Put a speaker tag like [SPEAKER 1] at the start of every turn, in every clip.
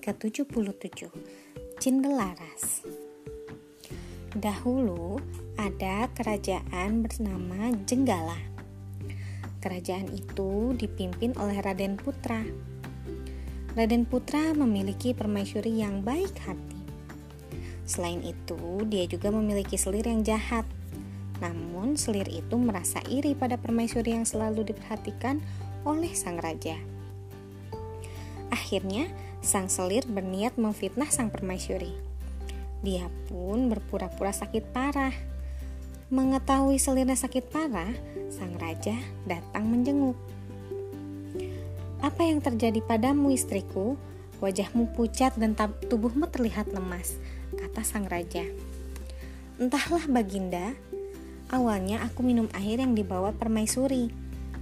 [SPEAKER 1] ke-77 Cindelaras. Dahulu ada kerajaan bernama Jenggala. Kerajaan itu dipimpin oleh Raden Putra. Raden Putra memiliki permaisuri yang baik hati. Selain itu, dia juga memiliki selir yang jahat. Namun selir itu merasa iri pada permaisuri yang selalu diperhatikan oleh sang raja. Akhirnya, sang selir berniat memfitnah sang permaisuri. Dia pun berpura-pura sakit parah. Mengetahui selirnya sakit parah, sang raja datang menjenguk. Apa yang terjadi padamu istriku? Wajahmu pucat dan tubuhmu terlihat lemas, kata sang raja. Entahlah baginda, awalnya aku minum air yang dibawa permaisuri.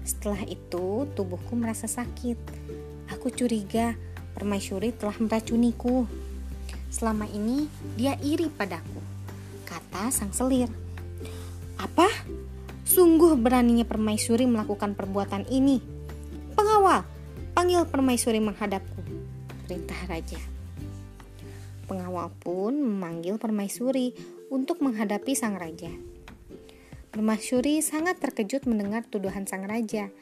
[SPEAKER 1] Setelah itu, tubuhku merasa sakit. Aku curiga permaisuri telah meracuniku. Selama ini dia iri padaku, kata sang selir. Apa? Sungguh beraninya permaisuri melakukan perbuatan ini. Pengawal, panggil permaisuri menghadapku, perintah raja. Pengawal pun memanggil permaisuri untuk menghadapi sang raja. Permaisuri sangat terkejut mendengar tuduhan sang raja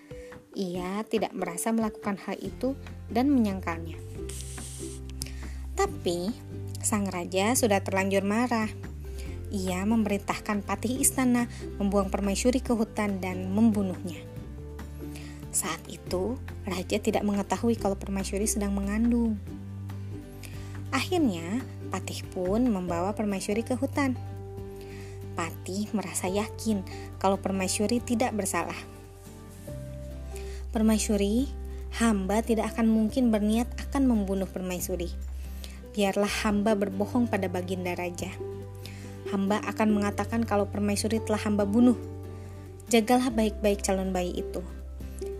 [SPEAKER 1] ia tidak merasa melakukan hal itu dan menyangkalnya. Tapi sang raja sudah terlanjur marah. Ia memerintahkan patih istana membuang permaisuri ke hutan dan membunuhnya. Saat itu, raja tidak mengetahui kalau permaisuri sedang mengandung. Akhirnya, Patih pun membawa permaisuri ke hutan. Patih merasa yakin kalau permaisuri tidak bersalah. Permaisuri, hamba tidak akan mungkin berniat akan membunuh permaisuri. Biarlah hamba berbohong pada baginda raja. Hamba akan mengatakan kalau permaisuri telah hamba bunuh. Jagalah baik-baik calon bayi itu.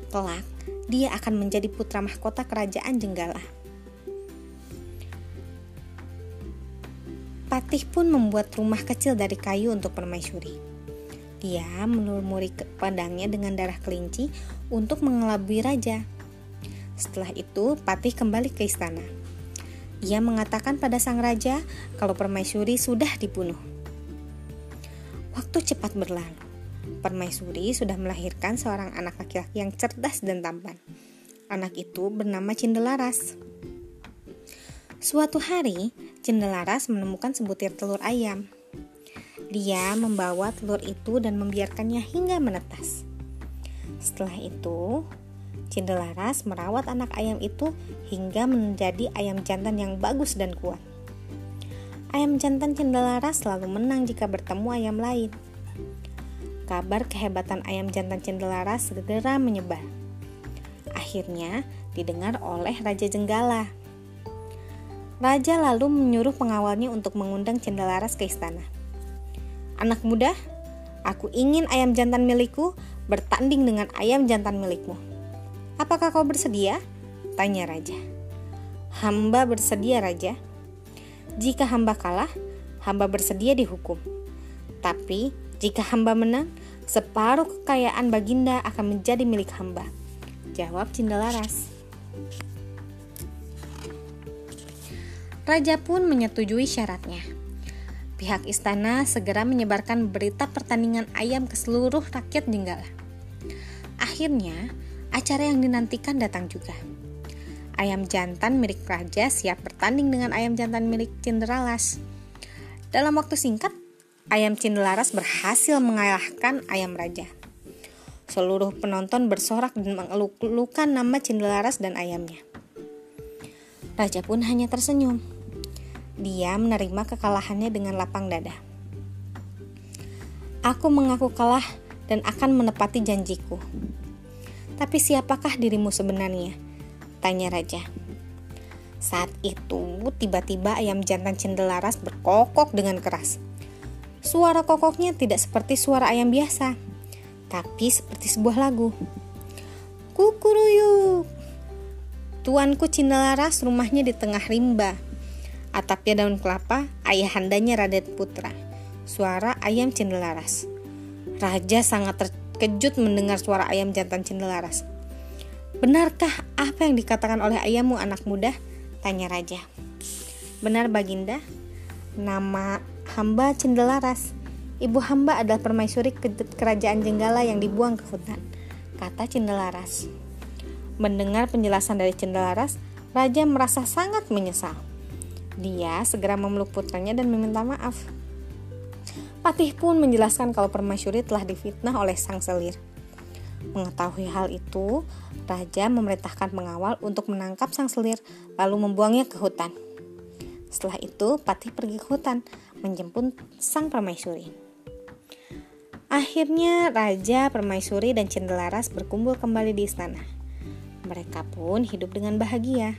[SPEAKER 1] Kelak, dia akan menjadi putra mahkota kerajaan Jenggala. Patih pun membuat rumah kecil dari kayu untuk permaisuri. Dia melumuri pedangnya dengan darah kelinci untuk mengelabui raja. Setelah itu, Patih kembali ke istana. Ia mengatakan pada sang raja kalau permaisuri sudah dibunuh. Waktu cepat berlalu. Permaisuri sudah melahirkan seorang anak laki-laki yang cerdas dan tampan. Anak itu bernama Cindelaras. Suatu hari, Cindelaras menemukan sebutir telur ayam. Dia membawa telur itu dan membiarkannya hingga menetas. Setelah itu, Cindelaras merawat anak ayam itu hingga menjadi ayam jantan yang bagus dan kuat. Ayam jantan Cindelaras selalu menang jika bertemu ayam lain. Kabar kehebatan ayam jantan Cindelaras segera menyebar. Akhirnya didengar oleh Raja Jenggala. Raja lalu menyuruh pengawalnya untuk mengundang Cindelaras ke istana. Anak muda, aku ingin ayam jantan milikku bertanding dengan ayam jantan milikmu. Apakah kau bersedia? Tanya raja. Hamba bersedia, raja. Jika hamba kalah, hamba bersedia dihukum. Tapi jika hamba menang, separuh kekayaan baginda akan menjadi milik hamba. Jawab Cindalaras. Raja pun menyetujui syaratnya. Pihak istana segera menyebarkan berita pertandingan ayam ke seluruh rakyat Jenggala. Akhirnya, acara yang dinantikan datang juga. Ayam jantan milik raja siap bertanding dengan ayam jantan milik Cinderalas. Dalam waktu singkat, ayam Cinderalas berhasil mengalahkan ayam raja. Seluruh penonton bersorak dan mengeluhkan nama Cinderalas dan ayamnya. Raja pun hanya tersenyum dia menerima kekalahannya dengan lapang dada. Aku mengaku kalah dan akan menepati janjiku. Tapi siapakah dirimu sebenarnya? Tanya raja. Saat itu, tiba-tiba ayam jantan cendelaras berkokok dengan keras. Suara kokoknya tidak seperti suara ayam biasa, tapi seperti sebuah lagu. Kukuruyuk. Tuanku Cindelaras rumahnya di tengah rimba. Atapnya daun kelapa, ayahandanya Raden Putra. Suara ayam cendelaras. Raja sangat terkejut mendengar suara ayam jantan cendelaras. Benarkah apa yang dikatakan oleh ayammu anak muda? Tanya raja. Benar Baginda, nama hamba Cendelaras. Ibu hamba adalah permaisuri kerajaan Jenggala yang dibuang ke hutan, kata Cendelaras. Mendengar penjelasan dari Cendelaras, Raja merasa sangat menyesal. Dia segera memeluk putranya dan meminta maaf. Patih pun menjelaskan kalau permaisuri telah difitnah oleh sang selir. Mengetahui hal itu, raja memerintahkan pengawal untuk menangkap sang selir lalu membuangnya ke hutan. Setelah itu, Patih pergi ke hutan menjemput sang permaisuri. Akhirnya, raja, permaisuri, dan cendelaras berkumpul kembali di istana. Mereka pun hidup dengan bahagia.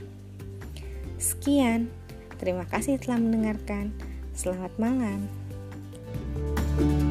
[SPEAKER 1] Sekian, Terima kasih telah mendengarkan. Selamat malam. thank you